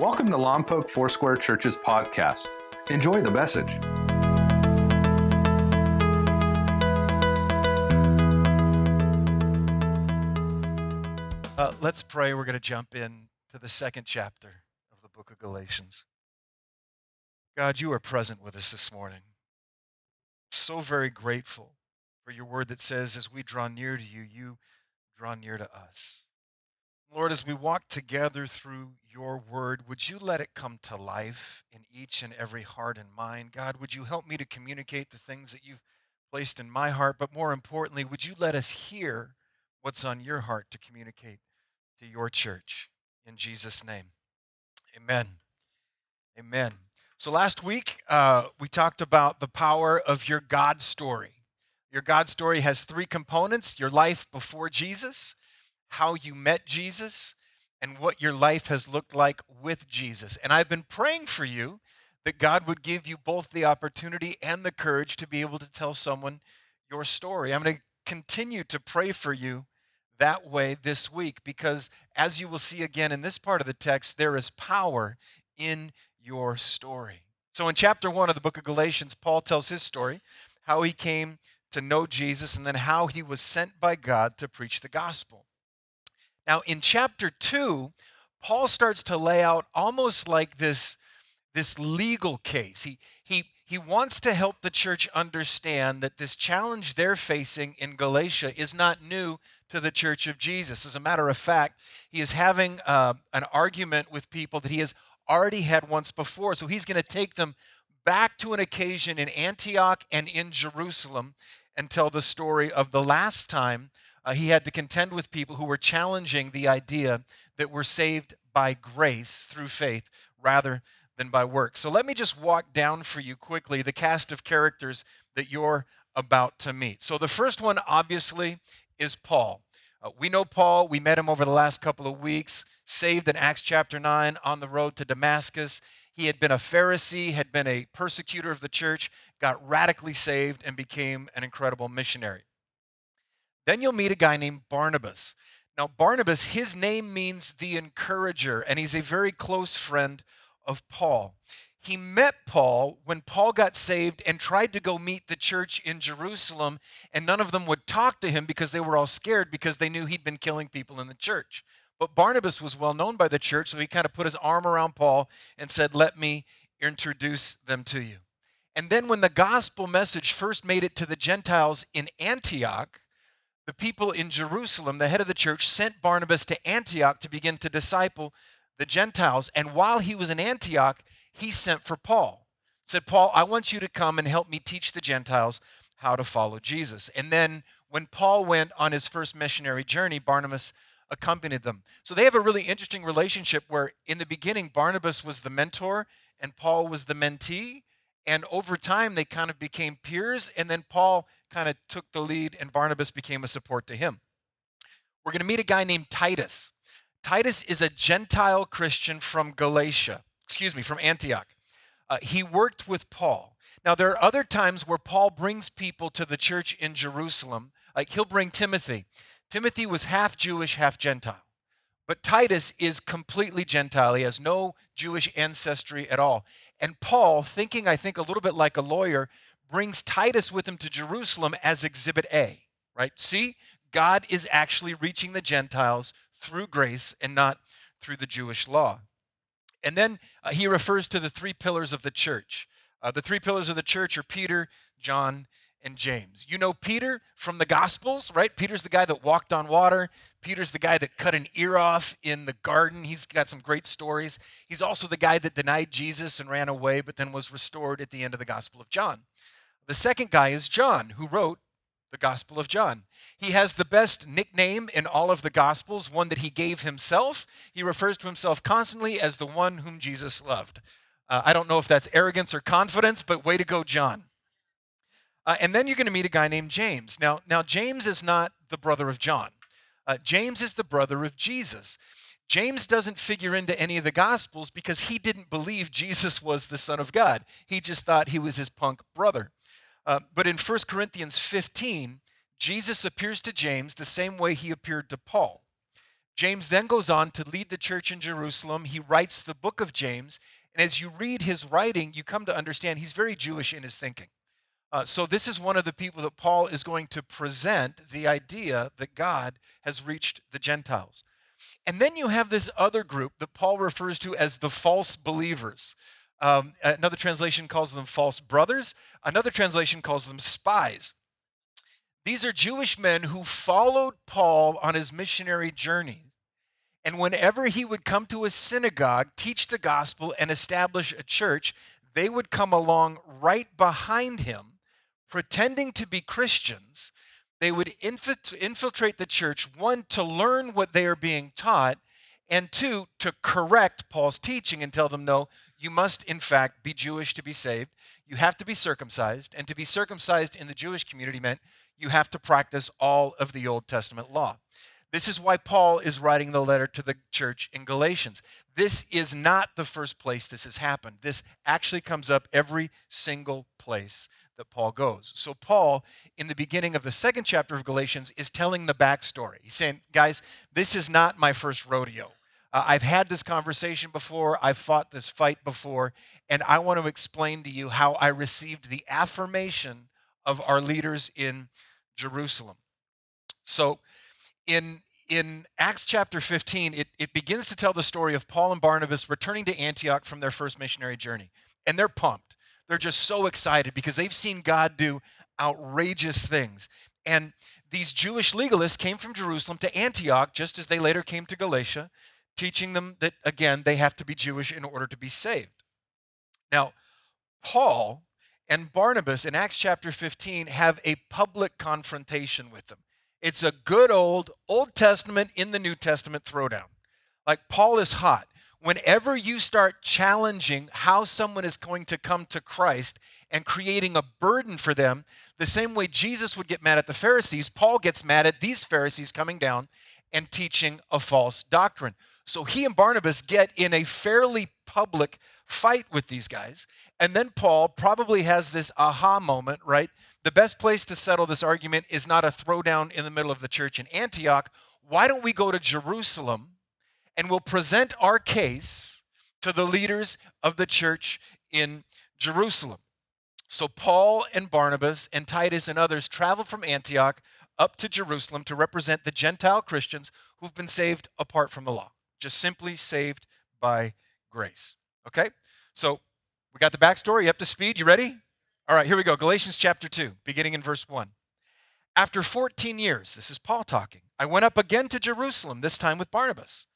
Welcome to Lompoc Foursquare Church's podcast. Enjoy the message. Uh, let's pray. We're going to jump in to the second chapter of the book of Galatians. God, you are present with us this morning. So very grateful for your word that says, as we draw near to you, you draw near to us. Lord, as we walk together through your word, would you let it come to life in each and every heart and mind? God, would you help me to communicate the things that you've placed in my heart? But more importantly, would you let us hear what's on your heart to communicate to your church? In Jesus' name, amen. Amen. So last week, uh, we talked about the power of your God story. Your God story has three components your life before Jesus how you met Jesus and what your life has looked like with Jesus. And I've been praying for you that God would give you both the opportunity and the courage to be able to tell someone your story. I'm going to continue to pray for you that way this week because, as you will see again in this part of the text, there is power in your story. So, in chapter one of the book of Galatians, Paul tells his story how he came to know Jesus and then how he was sent by God to preach the gospel. Now, in chapter 2, Paul starts to lay out almost like this, this legal case. He, he, he wants to help the church understand that this challenge they're facing in Galatia is not new to the church of Jesus. As a matter of fact, he is having uh, an argument with people that he has already had once before. So he's going to take them back to an occasion in Antioch and in Jerusalem and tell the story of the last time uh, he had to contend with people who were challenging the idea that we're saved by grace through faith rather than by works. So let me just walk down for you quickly the cast of characters that you're about to meet. So the first one, obviously, is Paul. Uh, we know Paul. We met him over the last couple of weeks, saved in Acts chapter 9 on the road to Damascus. He had been a Pharisee, had been a persecutor of the church, got radically saved, and became an incredible missionary. Then you'll meet a guy named Barnabas. Now, Barnabas, his name means the encourager, and he's a very close friend of Paul. He met Paul when Paul got saved and tried to go meet the church in Jerusalem, and none of them would talk to him because they were all scared because they knew he'd been killing people in the church. But Barnabas was well known by the church, so he kind of put his arm around Paul and said, Let me introduce them to you. And then when the gospel message first made it to the Gentiles in Antioch, the people in Jerusalem, the head of the church, sent Barnabas to Antioch to begin to disciple the Gentiles. And while he was in Antioch, he sent for Paul. Said, Paul, I want you to come and help me teach the Gentiles how to follow Jesus. And then when Paul went on his first missionary journey, Barnabas accompanied them. So they have a really interesting relationship where in the beginning, Barnabas was the mentor and Paul was the mentee. And over time, they kind of became peers. And then Paul kind of took the lead, and Barnabas became a support to him. We're going to meet a guy named Titus. Titus is a Gentile Christian from Galatia, excuse me, from Antioch. Uh, he worked with Paul. Now, there are other times where Paul brings people to the church in Jerusalem. Like he'll bring Timothy. Timothy was half Jewish, half Gentile. But Titus is completely Gentile. He has no Jewish ancestry at all. And Paul, thinking, I think, a little bit like a lawyer, brings Titus with him to Jerusalem as exhibit A, right? See, God is actually reaching the Gentiles through grace and not through the Jewish law. And then uh, he refers to the three pillars of the church. Uh, the three pillars of the church are Peter, John, and James. You know Peter from the Gospels, right? Peter's the guy that walked on water. Peter's the guy that cut an ear off in the garden. He's got some great stories. He's also the guy that denied Jesus and ran away, but then was restored at the end of the Gospel of John. The second guy is John, who wrote the Gospel of John. He has the best nickname in all of the Gospels, one that he gave himself. He refers to himself constantly as the one whom Jesus loved. Uh, I don't know if that's arrogance or confidence, but way to go, John. Uh, and then you're going to meet a guy named James. Now, now James is not the brother of John. Uh, James is the brother of Jesus. James doesn't figure into any of the Gospels because he didn't believe Jesus was the Son of God. He just thought he was his punk brother. Uh, but in 1 Corinthians 15, Jesus appears to James the same way he appeared to Paul. James then goes on to lead the church in Jerusalem. He writes the book of James. And as you read his writing, you come to understand he's very Jewish in his thinking. Uh, so, this is one of the people that Paul is going to present the idea that God has reached the Gentiles. And then you have this other group that Paul refers to as the false believers. Um, another translation calls them false brothers, another translation calls them spies. These are Jewish men who followed Paul on his missionary journey. And whenever he would come to a synagogue, teach the gospel, and establish a church, they would come along right behind him, pretending to be Christians. They would infiltrate the church, one, to learn what they are being taught, and two, to correct Paul's teaching and tell them, no, you must, in fact, be Jewish to be saved. You have to be circumcised. And to be circumcised in the Jewish community meant you have to practice all of the Old Testament law. This is why Paul is writing the letter to the church in Galatians. This is not the first place this has happened. This actually comes up every single place that Paul goes. So, Paul, in the beginning of the second chapter of Galatians, is telling the backstory. He's saying, guys, this is not my first rodeo. Uh, I've had this conversation before, I've fought this fight before, and I want to explain to you how I received the affirmation of our leaders in Jerusalem. So in in Acts chapter 15, it, it begins to tell the story of Paul and Barnabas returning to Antioch from their first missionary journey. And they're pumped. They're just so excited because they've seen God do outrageous things. And these Jewish legalists came from Jerusalem to Antioch, just as they later came to Galatia, teaching them that, again, they have to be Jewish in order to be saved. Now, Paul and Barnabas in Acts chapter 15 have a public confrontation with them. It's a good old Old Testament in the New Testament throwdown. Like Paul is hot. Whenever you start challenging how someone is going to come to Christ and creating a burden for them, the same way Jesus would get mad at the Pharisees, Paul gets mad at these Pharisees coming down and teaching a false doctrine. So he and Barnabas get in a fairly public fight with these guys. And then Paul probably has this aha moment, right? The best place to settle this argument is not a throwdown in the middle of the church in Antioch. Why don't we go to Jerusalem and we'll present our case to the leaders of the church in Jerusalem? So Paul and Barnabas and Titus and others travel from Antioch up to Jerusalem to represent the Gentile Christians who've been saved apart from the law, just simply saved by grace. Okay? So we got the backstory up to speed. You ready? All right, here we go. Galatians chapter 2, beginning in verse 1. After 14 years, this is Paul talking, I went up again to Jerusalem, this time with Barnabas.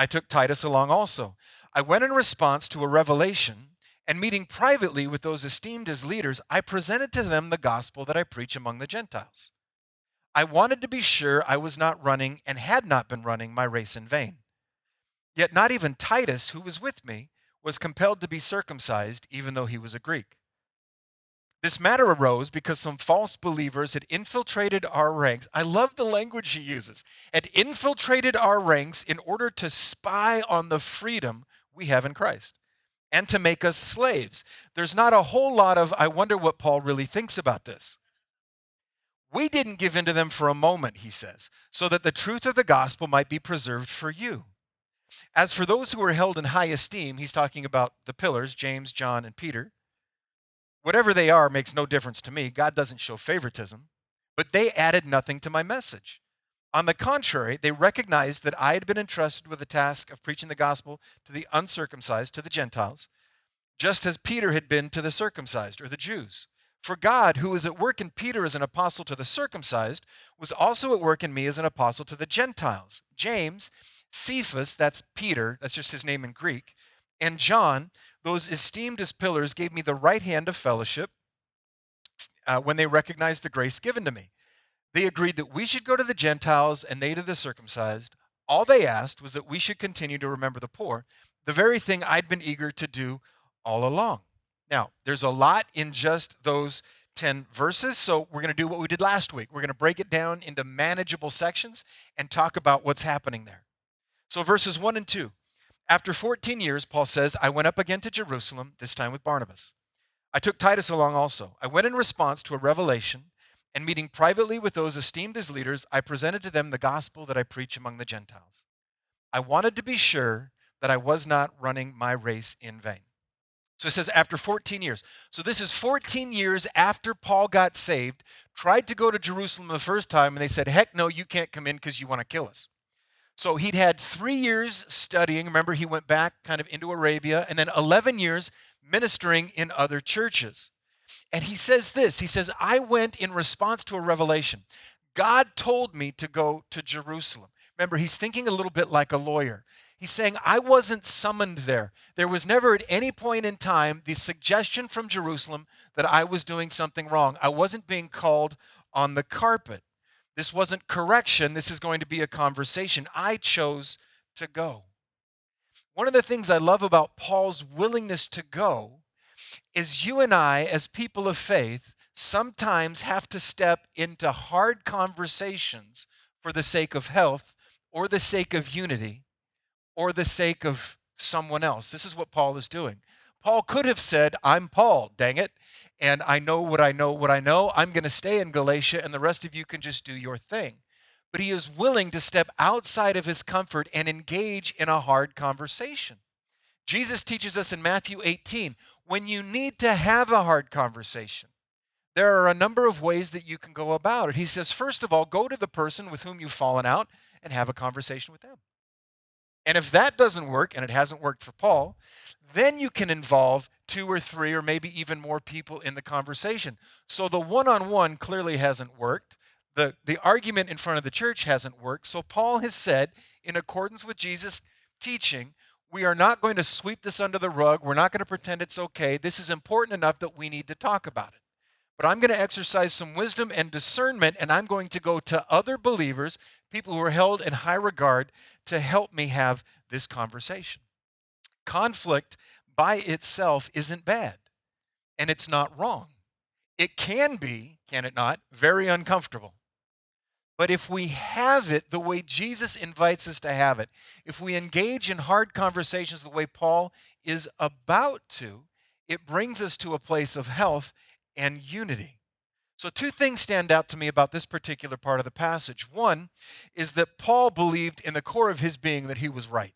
I took Titus along also. I went in response to a revelation, and meeting privately with those esteemed as leaders, I presented to them the gospel that I preach among the Gentiles. I wanted to be sure I was not running and had not been running my race in vain. Yet not even Titus, who was with me, was compelled to be circumcised, even though he was a Greek. This matter arose because some false believers had infiltrated our ranks. I love the language he uses. Had infiltrated our ranks in order to spy on the freedom we have in Christ and to make us slaves. There's not a whole lot of, I wonder what Paul really thinks about this. We didn't give in to them for a moment, he says, so that the truth of the gospel might be preserved for you. As for those who were held in high esteem, he's talking about the pillars, James, John, and Peter. Whatever they are makes no difference to me. God doesn't show favoritism. But they added nothing to my message. On the contrary, they recognized that I had been entrusted with the task of preaching the gospel to the uncircumcised, to the Gentiles, just as Peter had been to the circumcised, or the Jews. For God, who is at work in Peter as an apostle to the circumcised, was also at work in me as an apostle to the Gentiles. James, Cephas, that's Peter, that's just his name in Greek, and John, those esteemed as pillars, gave me the right hand of fellowship uh, when they recognized the grace given to me. They agreed that we should go to the Gentiles and they to the circumcised. All they asked was that we should continue to remember the poor, the very thing I'd been eager to do all along. Now, there's a lot in just those 10 verses, so we're going to do what we did last week. We're going to break it down into manageable sections and talk about what's happening there. So, verses 1 and 2. After 14 years, Paul says, I went up again to Jerusalem, this time with Barnabas. I took Titus along also. I went in response to a revelation, and meeting privately with those esteemed as leaders, I presented to them the gospel that I preach among the Gentiles. I wanted to be sure that I was not running my race in vain. So it says after 14 years. So this is 14 years after Paul got saved, tried to go to Jerusalem the first time, and they said, heck no, you can't come in because you want to kill us. So he'd had three years studying. Remember, he went back kind of into Arabia, and then 11 years ministering in other churches. And he says this He says, I went in response to a revelation. God told me to go to Jerusalem. Remember, he's thinking a little bit like a lawyer. He's saying, I wasn't summoned there. There was never at any point in time the suggestion from Jerusalem that I was doing something wrong. I wasn't being called on the carpet. This wasn't correction. This is going to be a conversation. I chose to go. One of the things I love about Paul's willingness to go is you and I, as people of faith, sometimes have to step into hard conversations for the sake of health or the sake of unity or the sake of someone else. This is what Paul is doing. Paul could have said, I'm Paul, dang it, and I know what I know, what I know. I'm going to stay in Galatia, and the rest of you can just do your thing. But he is willing to step outside of his comfort and engage in a hard conversation. Jesus teaches us in Matthew 18 when you need to have a hard conversation, there are a number of ways that you can go about it. He says, first of all, go to the person with whom you've fallen out and have a conversation with them. And if that doesn't work, and it hasn't worked for Paul, then you can involve two or three or maybe even more people in the conversation. So the one on one clearly hasn't worked. The, the argument in front of the church hasn't worked. So Paul has said, in accordance with Jesus' teaching, we are not going to sweep this under the rug. We're not going to pretend it's okay. This is important enough that we need to talk about it. But I'm going to exercise some wisdom and discernment, and I'm going to go to other believers, people who are held in high regard, to help me have this conversation. Conflict by itself isn't bad, and it's not wrong. It can be, can it not, very uncomfortable. But if we have it the way Jesus invites us to have it, if we engage in hard conversations the way Paul is about to, it brings us to a place of health and unity. So, two things stand out to me about this particular part of the passage. One is that Paul believed in the core of his being that he was right.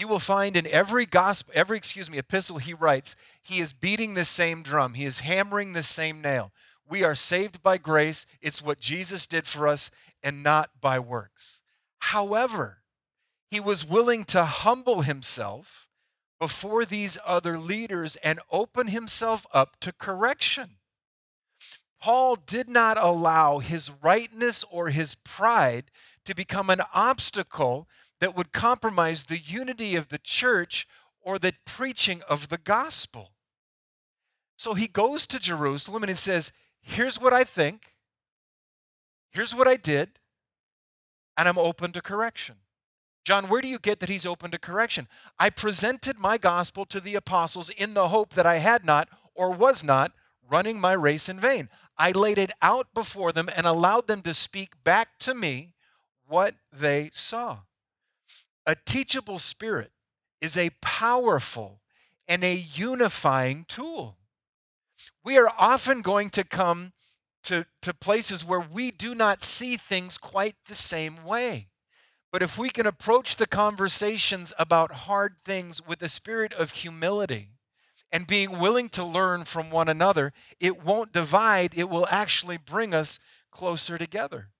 You will find in every gospel, every, excuse me, epistle he writes, he is beating the same drum, he is hammering the same nail. We are saved by grace. It's what Jesus did for us and not by works. However, he was willing to humble himself before these other leaders and open himself up to correction. Paul did not allow his rightness or his pride to become an obstacle that would compromise the unity of the church or the preaching of the gospel. So he goes to Jerusalem and he says, Here's what I think, here's what I did, and I'm open to correction. John, where do you get that he's open to correction? I presented my gospel to the apostles in the hope that I had not or was not running my race in vain. I laid it out before them and allowed them to speak back to me what they saw. A teachable spirit is a powerful and a unifying tool. We are often going to come to, to places where we do not see things quite the same way. But if we can approach the conversations about hard things with a spirit of humility and being willing to learn from one another, it won't divide, it will actually bring us closer together.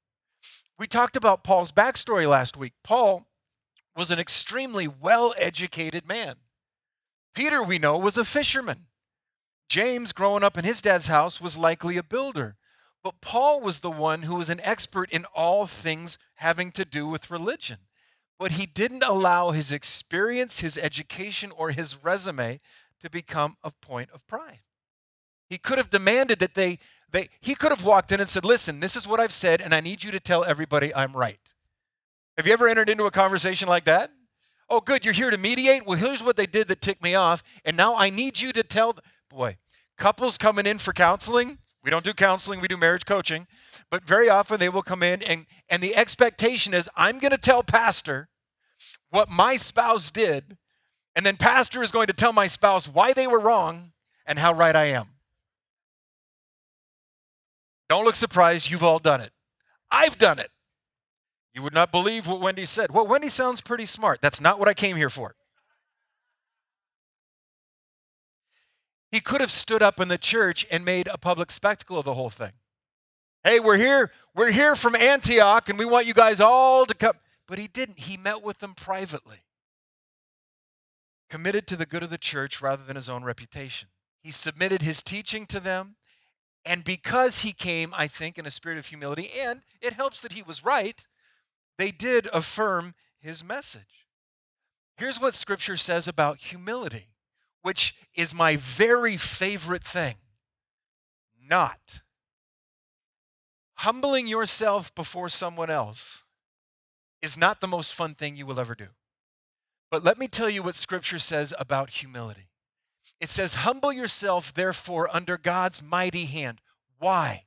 We talked about Paul's backstory last week. Paul was an extremely well educated man. Peter, we know, was a fisherman. James, growing up in his dad's house, was likely a builder. But Paul was the one who was an expert in all things having to do with religion. But he didn't allow his experience, his education, or his resume to become a point of pride. He could have demanded that they, they he could have walked in and said, Listen, this is what I've said, and I need you to tell everybody I'm right. Have you ever entered into a conversation like that? Oh, good, you're here to mediate? Well, here's what they did that ticked me off, and now I need you to tell. Boy, couples coming in for counseling, we don't do counseling, we do marriage coaching. But very often they will come in and, and the expectation is I'm going to tell pastor what my spouse did, and then pastor is going to tell my spouse why they were wrong and how right I am. Don't look surprised, you've all done it. I've done it. You would not believe what Wendy said. Well, Wendy sounds pretty smart. That's not what I came here for. He could have stood up in the church and made a public spectacle of the whole thing. Hey, we're here. We're here from Antioch and we want you guys all to come. But he didn't. He met with them privately, committed to the good of the church rather than his own reputation. He submitted his teaching to them. And because he came, I think, in a spirit of humility, and it helps that he was right, they did affirm his message. Here's what scripture says about humility, which is my very favorite thing. Not humbling yourself before someone else is not the most fun thing you will ever do. But let me tell you what scripture says about humility. It says, Humble yourself, therefore, under God's mighty hand. Why?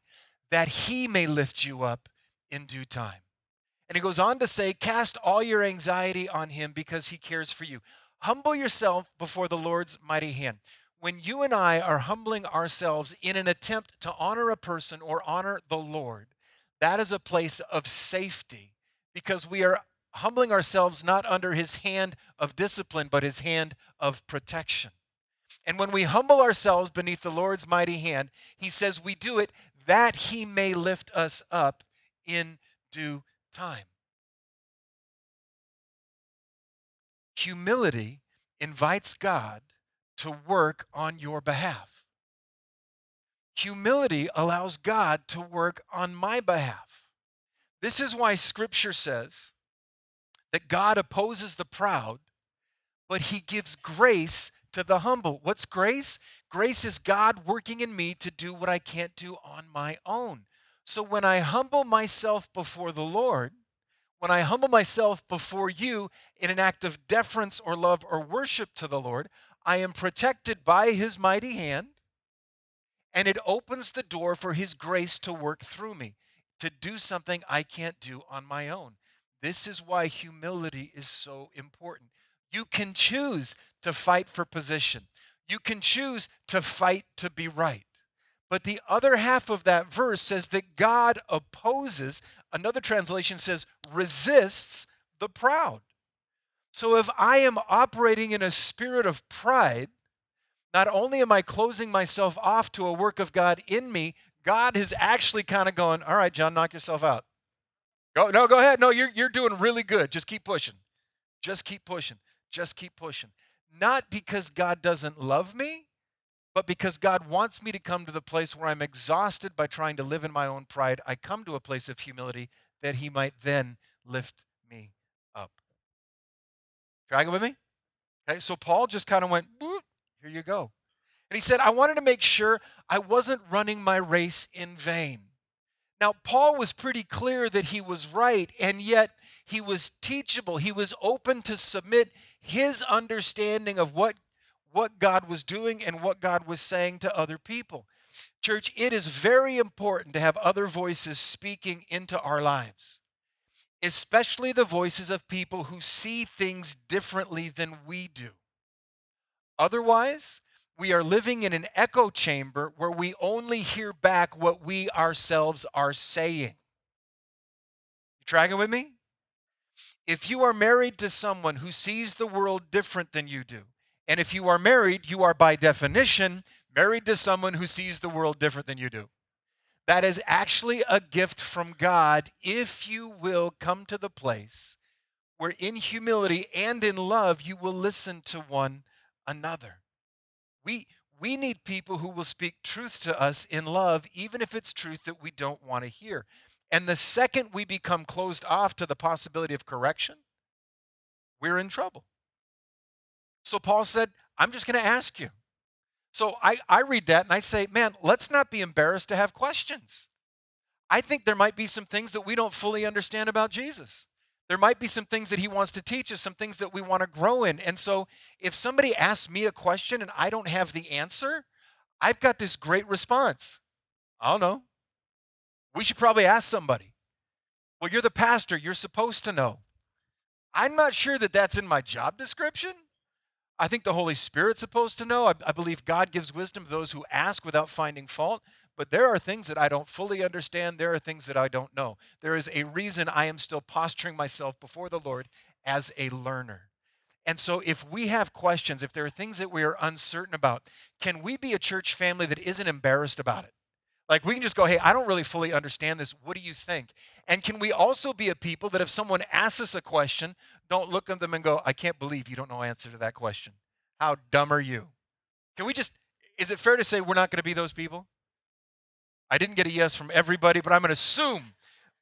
That he may lift you up in due time. And he goes on to say, Cast all your anxiety on him because he cares for you. Humble yourself before the Lord's mighty hand. When you and I are humbling ourselves in an attempt to honor a person or honor the Lord, that is a place of safety because we are humbling ourselves not under his hand of discipline, but his hand of protection. And when we humble ourselves beneath the Lord's mighty hand, he says we do it that he may lift us up in due time. Humility invites God to work on your behalf. Humility allows God to work on my behalf. This is why Scripture says that God opposes the proud, but He gives grace to the humble. What's grace? Grace is God working in me to do what I can't do on my own. So when I humble myself before the Lord, when I humble myself before you in an act of deference or love or worship to the Lord, I am protected by his mighty hand, and it opens the door for his grace to work through me, to do something I can't do on my own. This is why humility is so important. You can choose to fight for position, you can choose to fight to be right. But the other half of that verse says that God opposes, another translation says, resists the proud. So if I am operating in a spirit of pride, not only am I closing myself off to a work of God in me, God is actually kind of going, all right, John, knock yourself out. Go, no, go ahead. No, you're, you're doing really good. Just keep pushing. Just keep pushing. Just keep pushing. Not because God doesn't love me, but because God wants me to come to the place where I'm exhausted by trying to live in my own pride, I come to a place of humility that He might then lift me up. Dragging with me? Okay, so Paul just kind of went, here you go. And he said, I wanted to make sure I wasn't running my race in vain. Now, Paul was pretty clear that he was right, and yet he was teachable. He was open to submit his understanding of what what God was doing and what God was saying to other people. Church, it is very important to have other voices speaking into our lives, especially the voices of people who see things differently than we do. Otherwise, we are living in an echo chamber where we only hear back what we ourselves are saying. You tracking with me? If you are married to someone who sees the world different than you do, and if you are married, you are by definition married to someone who sees the world different than you do. That is actually a gift from God if you will come to the place where, in humility and in love, you will listen to one another. We, we need people who will speak truth to us in love, even if it's truth that we don't want to hear. And the second we become closed off to the possibility of correction, we're in trouble. So Paul said, I'm just going to ask you. So I, I read that and I say, man, let's not be embarrassed to have questions. I think there might be some things that we don't fully understand about Jesus. There might be some things that he wants to teach us, some things that we want to grow in. And so if somebody asks me a question and I don't have the answer, I've got this great response. I don't know. We should probably ask somebody. Well, you're the pastor, you're supposed to know. I'm not sure that that's in my job description. I think the Holy Spirit's supposed to know. I, I, believe God gives wisdom to those who ask without finding fault. but there are things that I don't fully understand. There are things that I don't know. There is a reason I am still posturing myself before the Lord as a learner. And so, if we have questions, if there are things that we are uncertain about, can we be a church family that isn't embarrassed about it? Like, we can just go, hey, I don't really fully understand this. What do you think? And can we also be a people that if someone asks us a question, don't look at them and go, I can't believe you don't know answer to that question. How dumb are you? Can we just, is it fair to say we're not going to be those people? I didn't get a yes from everybody, but I'm going to assume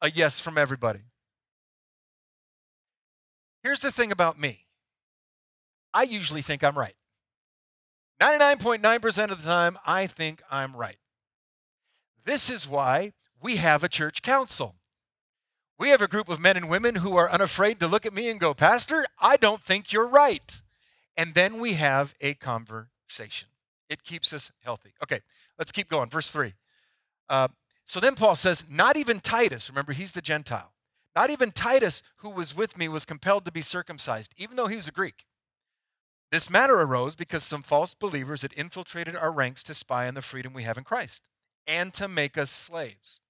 a yes from everybody. Here's the thing about me I usually think I'm right. 99.9% of the time, I think I'm right. This is why we have a church council. We have a group of men and women who are unafraid to look at me and go, Pastor, I don't think you're right. And then we have a conversation. It keeps us healthy. Okay, let's keep going. Verse 3. Uh, so then Paul says, Not even Titus, remember, he's the Gentile, not even Titus, who was with me, was compelled to be circumcised, even though he was a Greek. This matter arose because some false believers had infiltrated our ranks to spy on the freedom we have in Christ and to make us slaves.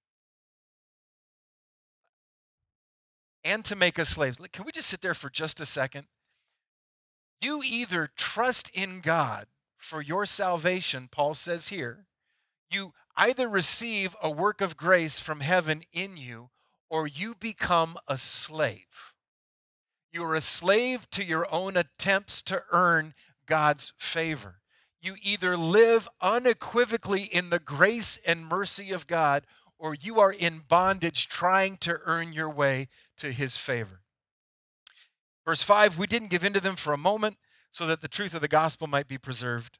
And to make us slaves. Can we just sit there for just a second? You either trust in God for your salvation, Paul says here, you either receive a work of grace from heaven in you, or you become a slave. You are a slave to your own attempts to earn God's favor. You either live unequivocally in the grace and mercy of God, or you are in bondage trying to earn your way to his favor. Verse 5 We didn't give in to them for a moment so that the truth of the gospel might be preserved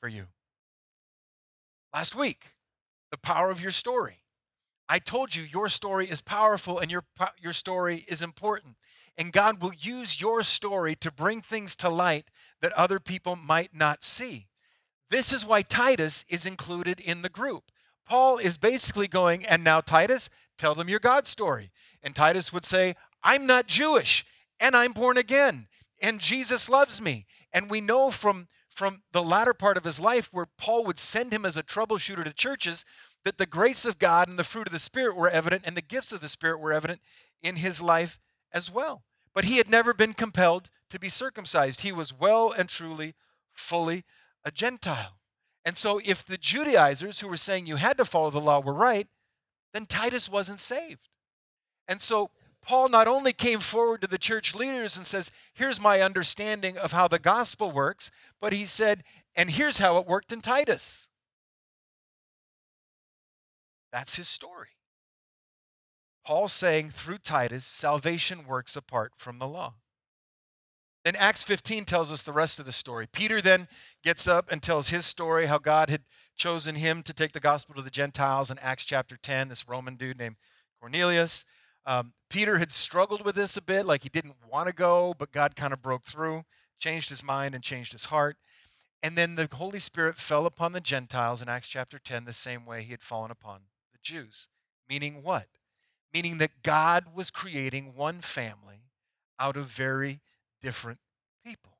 for you. Last week, the power of your story. I told you your story is powerful and your, your story is important. And God will use your story to bring things to light that other people might not see. This is why Titus is included in the group. Paul is basically going, and now, Titus, tell them your God story. And Titus would say, I'm not Jewish, and I'm born again, and Jesus loves me. And we know from, from the latter part of his life where Paul would send him as a troubleshooter to churches that the grace of God and the fruit of the Spirit were evident, and the gifts of the Spirit were evident in his life as well. But he had never been compelled to be circumcised. He was well and truly, fully a Gentile. And so, if the Judaizers who were saying you had to follow the law were right, then Titus wasn't saved. And so, Paul not only came forward to the church leaders and says, Here's my understanding of how the gospel works, but he said, And here's how it worked in Titus. That's his story. Paul saying through Titus, salvation works apart from the law. Then Acts 15 tells us the rest of the story. Peter then gets up and tells his story, how God had chosen him to take the gospel to the Gentiles in Acts chapter 10, this Roman dude named Cornelius. Um, Peter had struggled with this a bit, like he didn't want to go, but God kind of broke through, changed his mind, and changed his heart. And then the Holy Spirit fell upon the Gentiles in Acts chapter 10 the same way he had fallen upon the Jews. Meaning what? Meaning that God was creating one family out of very different people.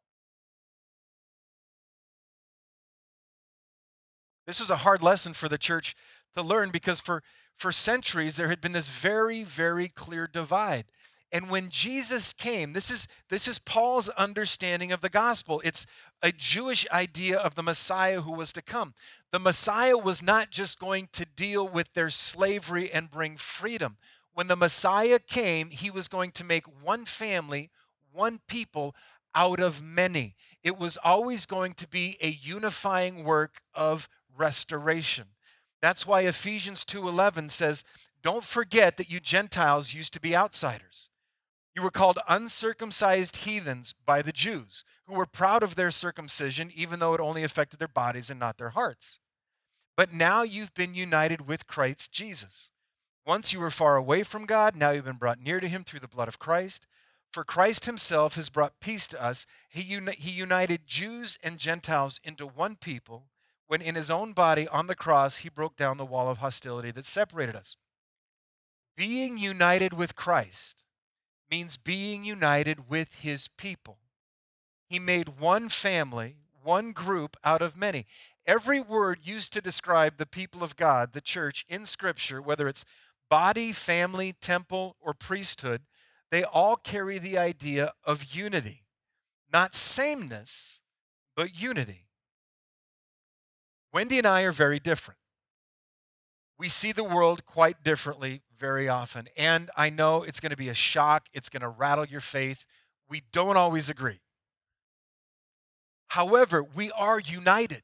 This was a hard lesson for the church to learn because for, for centuries there had been this very, very clear divide. And when Jesus came, this is, this is Paul's understanding of the gospel. It's a Jewish idea of the Messiah who was to come. The Messiah was not just going to deal with their slavery and bring freedom. When the Messiah came, he was going to make one family one people out of many. It was always going to be a unifying work of restoration. That's why Ephesians 2:11 says, "Don't forget that you Gentiles used to be outsiders. You were called uncircumcised heathens by the Jews, who were proud of their circumcision even though it only affected their bodies and not their hearts. But now you've been united with Christ Jesus. Once you were far away from God, now you've been brought near to him through the blood of Christ." For Christ himself has brought peace to us. He, uni- he united Jews and Gentiles into one people when in his own body on the cross he broke down the wall of hostility that separated us. Being united with Christ means being united with his people. He made one family, one group out of many. every word used to describe the people of God, the church in Scripture, whether it's body, family, temple, or priesthood, they all carry the idea of unity. Not sameness, but unity. Wendy and I are very different. We see the world quite differently very often. And I know it's going to be a shock, it's going to rattle your faith. We don't always agree. However, we are united.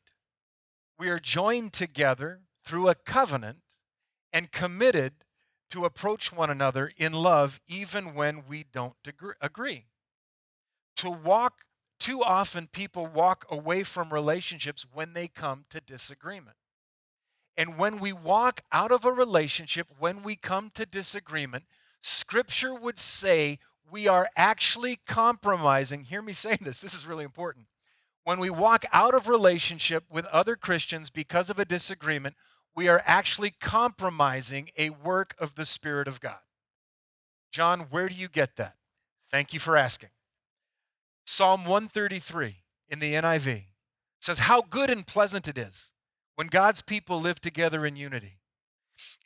We are joined together through a covenant and committed to approach one another in love even when we don't agree. To walk, too often people walk away from relationships when they come to disagreement. And when we walk out of a relationship, when we come to disagreement, Scripture would say we are actually compromising. Hear me saying this, this is really important. When we walk out of relationship with other Christians because of a disagreement, we are actually compromising a work of the Spirit of God. John, where do you get that? Thank you for asking. Psalm 133 in the NIV says, How good and pleasant it is when God's people live together in unity.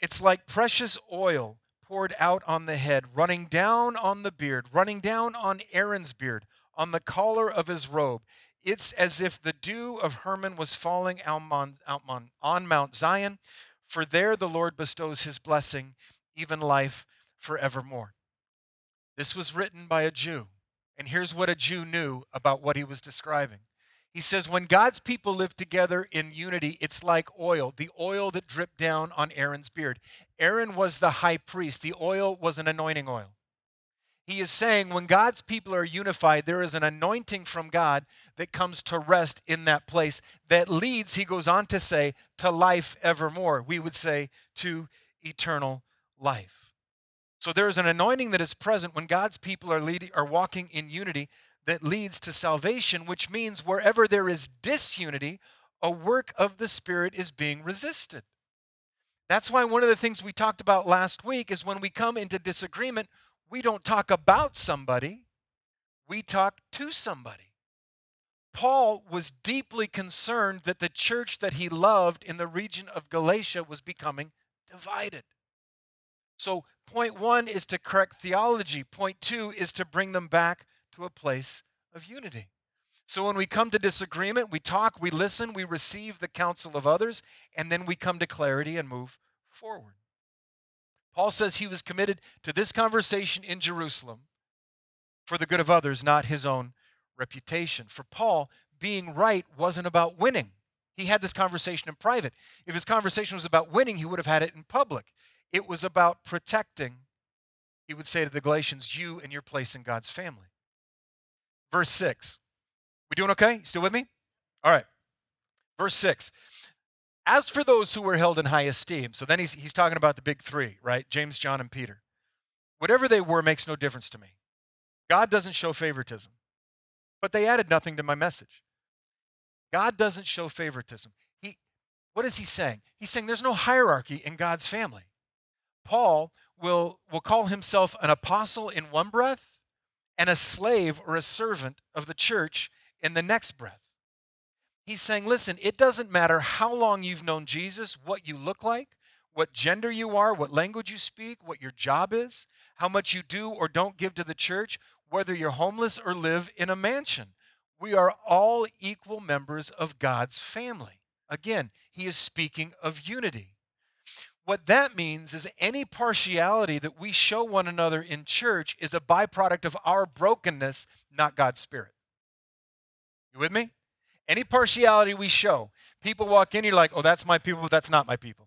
It's like precious oil poured out on the head, running down on the beard, running down on Aaron's beard, on the collar of his robe. It's as if the dew of Hermon was falling on, Mount Zion, for there the Lord bestows his blessing, even life forevermore. This was written by a Jew, and here's what a Jew knew about what he was describing. He says, when God's people live together in unity, it's like oil, the oil that dripped down on Aaron's beard. Aaron was the high priest, the oil was an anointing oil. He is saying when God's people are unified, there is an anointing from God that comes to rest in that place that leads, he goes on to say, to life evermore. We would say to eternal life. So there is an anointing that is present when God's people are leading are walking in unity that leads to salvation, which means wherever there is disunity, a work of the Spirit is being resisted. That's why one of the things we talked about last week is when we come into disagreement, we don't talk about somebody, we talk to somebody. Paul was deeply concerned that the church that he loved in the region of Galatia was becoming divided. So, point one is to correct theology, point two is to bring them back to a place of unity. So when we come to disagreement, we talk, we listen, we receive the counsel of others, and then we come to clarity and move forward. Paul says he was committed to this conversation in Jerusalem for the good of others, not his own reputation. For Paul, being right wasn't about winning. He had this conversation in private. If his conversation was about winning, he would have had it in public. It was about protecting, he would say to the Galatians, you and your place in God's family verse 6. We doing okay? Still with me? All right. Verse 6. As for those who were held in high esteem, so then he's, he's talking about the big three, right? James, John, and Peter. Whatever they were makes no difference to me. God doesn't show favoritism, but they added nothing to my message. God doesn't show favoritism. He, what is he saying? He's saying there's no hierarchy in God's family. Paul will, will call himself an apostle in one breath and a slave or a servant of the church in the next breath. He's saying, listen, it doesn't matter how long you've known Jesus, what you look like, what gender you are, what language you speak, what your job is, how much you do or don't give to the church, whether you're homeless or live in a mansion. We are all equal members of God's family. Again, he is speaking of unity. What that means is any partiality that we show one another in church is a byproduct of our brokenness, not God's Spirit. You with me? Any partiality we show, people walk in, you're like, oh, that's my people, but that's not my people.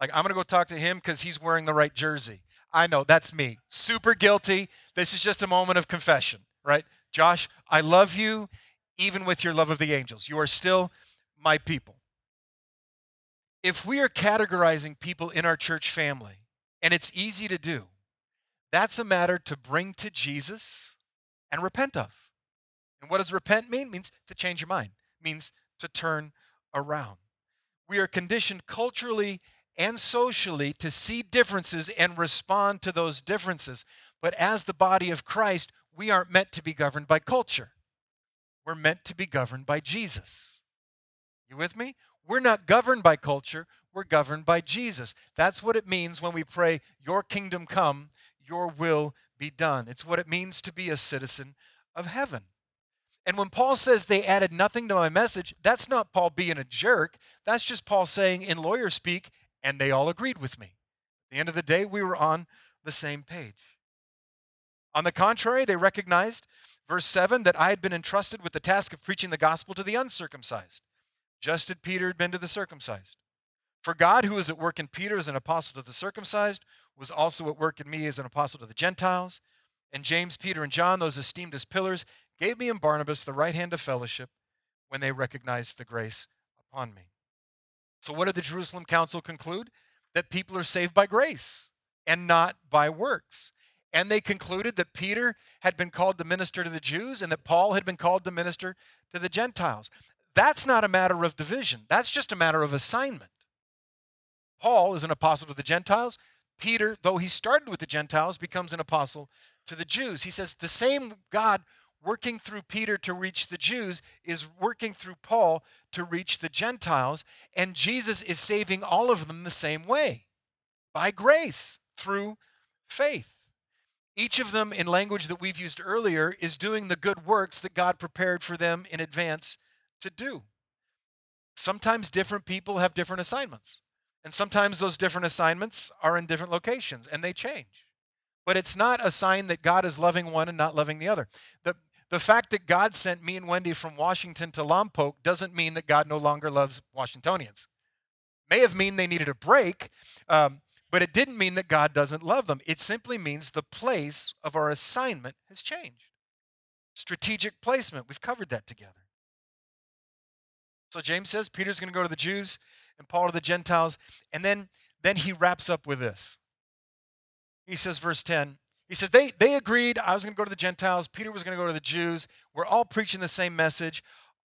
Like, I'm going to go talk to him because he's wearing the right jersey. I know, that's me. Super guilty. This is just a moment of confession, right? Josh, I love you even with your love of the angels. You are still my people if we are categorizing people in our church family, and it's easy to do, that's a matter to bring to Jesus and repent of. And what does repent mean? It means to change your mind, means to turn around. We are conditioned culturally and socially to see differences and respond to those differences. But as the body of Christ, we aren't meant to be governed by culture. We're meant to be governed by Jesus. You with me? We're not governed by culture, we're governed by Jesus. That's what it means when we pray, Your kingdom come, Your will be done. It's what it means to be a citizen of heaven. And when Paul says they added nothing to my message, that's not Paul being a jerk. That's just Paul saying in lawyer speak, and they all agreed with me. At the end of the day, we were on the same page. On the contrary, they recognized, verse 7, that I had been entrusted with the task of preaching the gospel to the uncircumcised, just as Peter had been to the circumcised. For God, who was at work in Peter as an apostle to the circumcised, was also at work in me as an apostle to the Gentiles. And James, Peter, and John, those esteemed as pillars, gave me and Barnabas the right hand of fellowship when they recognized the grace upon me. So, what did the Jerusalem Council conclude? That people are saved by grace and not by works. And they concluded that Peter had been called to minister to the Jews and that Paul had been called to minister to the Gentiles. That's not a matter of division, that's just a matter of assignment. Paul is an apostle to the Gentiles. Peter, though he started with the Gentiles, becomes an apostle to the Jews. He says the same God working through Peter to reach the Jews is working through Paul to reach the Gentiles, and Jesus is saving all of them the same way by grace through faith. Each of them, in language that we've used earlier, is doing the good works that God prepared for them in advance to do. Sometimes different people have different assignments, and sometimes those different assignments are in different locations and they change. But it's not a sign that God is loving one and not loving the other. The, the fact that God sent me and Wendy from Washington to Lompoc doesn't mean that God no longer loves Washingtonians. May have mean they needed a break, um, but it didn't mean that God doesn't love them. It simply means the place of our assignment has changed. Strategic placement, we've covered that together. So James says Peter's going to go to the Jews and Paul to the Gentiles, and then then he wraps up with this. He says, verse 10, he says, they, they agreed I was going to go to the Gentiles, Peter was going to go to the Jews. We're all preaching the same message.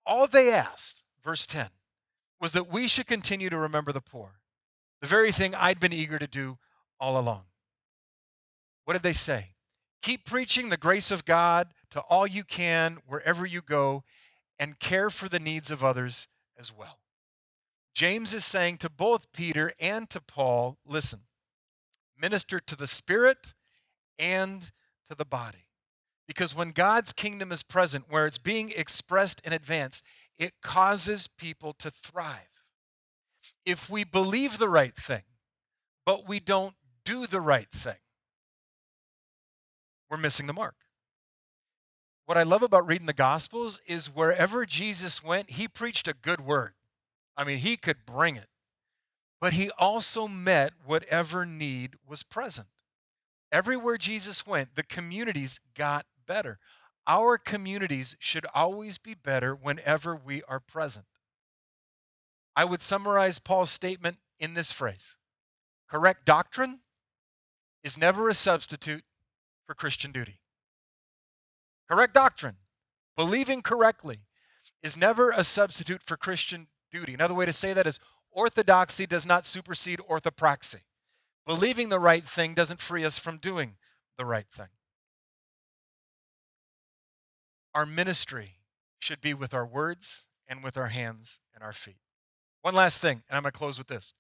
All they asked, verse 10, was that we should continue to remember the poor, the very thing I'd been eager to do all along. What did they say? Keep preaching the grace of God to all you can, wherever you go, and care for the needs of others as well. James is saying to both Peter and to Paul listen, minister to the Spirit and to the body. Because when God's kingdom is present, where it's being expressed in advance, it causes people to thrive. If we believe the right thing, but we don't do the right thing, we're missing the mark. What I love about reading the Gospels is wherever Jesus went, he preached a good word. I mean, he could bring it. But he also met whatever need was present. Everywhere Jesus went, the communities got better. Our communities should always be better whenever we are present. I would summarize Paul's statement in this phrase correct doctrine is never a substitute for Christian duty. Correct doctrine, believing correctly, is never a substitute for Christian duty. Another way to say that is orthodoxy does not supersede orthopraxy. Believing the right thing doesn't free us from doing the right thing. Our ministry should be with our words and with our hands and our feet. One last thing, and I'm going to close with this.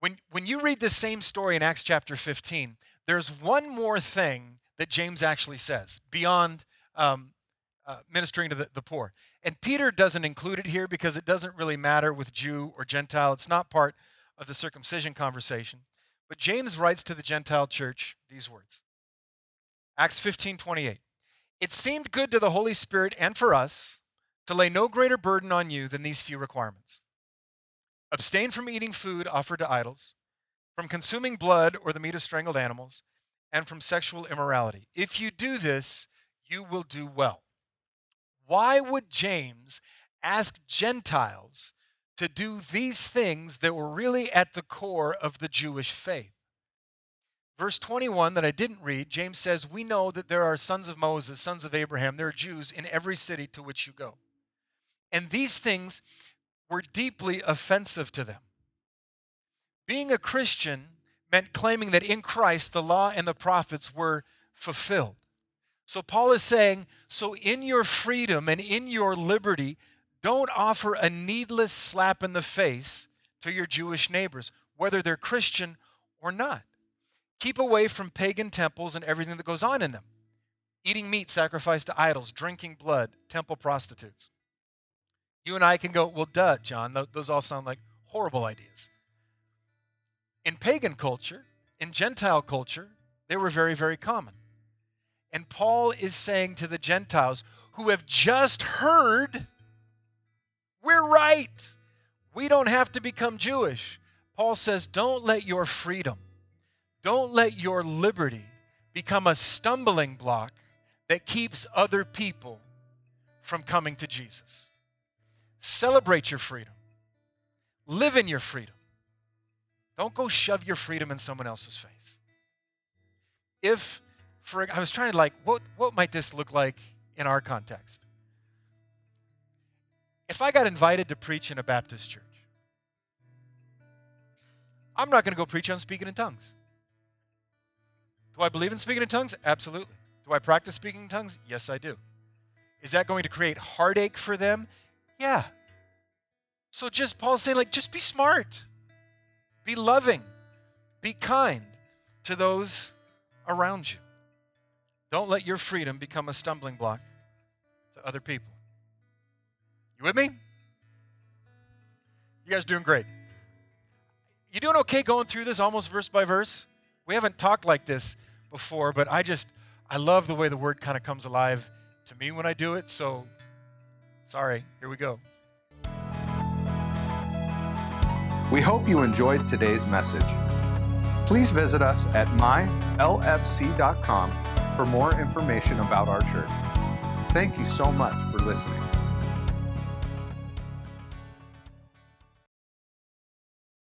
When, when you read this same story in Acts chapter 15, there's one more thing that James actually says beyond um, uh, ministering to the, the poor. And Peter doesn't include it here because it doesn't really matter with Jew or Gentile. It's not part of the circumcision conversation. But James writes to the Gentile church these words Acts 15 28. It seemed good to the Holy Spirit and for us to lay no greater burden on you than these few requirements abstain from eating food offered to idols, from consuming blood or the meat of strangled animals, and from sexual immorality. If you do this, you will do well. Why would James ask Gentiles to do these things that were really at the core of the Jewish faith. Verse 21 that I didn't read, James says, We know that there are sons of Moses, sons of Abraham, there are Jews in every city to which you go. And these things were deeply offensive to them. Being a Christian meant claiming that in Christ the law and the prophets were fulfilled. So Paul is saying, so in your freedom and in your liberty, Don't offer a needless slap in the face to your Jewish neighbors, whether they're Christian or not. Keep away from pagan temples and everything that goes on in them. Eating meat sacrificed to idols, drinking blood, temple prostitutes. You and I can go, well, duh, John, those all sound like horrible ideas. In pagan culture, in Gentile culture, they were very, very common. And Paul is saying to the Gentiles who have just heard, we're right. We don't have to become Jewish. Paul says, don't let your freedom, don't let your liberty become a stumbling block that keeps other people from coming to Jesus. Celebrate your freedom, live in your freedom. Don't go shove your freedom in someone else's face. If, for I was trying to like, what, what might this look like in our context? If I got invited to preach in a Baptist church, I'm not going to go preach on speaking in tongues. Do I believe in speaking in tongues? Absolutely. Do I practice speaking in tongues? Yes, I do. Is that going to create heartache for them? Yeah. So just Paul's saying, like, just be smart, be loving, be kind to those around you. Don't let your freedom become a stumbling block to other people. You with me? You guys doing great. You doing okay going through this almost verse by verse? We haven't talked like this before, but I just I love the way the word kind of comes alive to me when I do it. So sorry, here we go. We hope you enjoyed today's message. Please visit us at mylfc.com for more information about our church. Thank you so much for listening.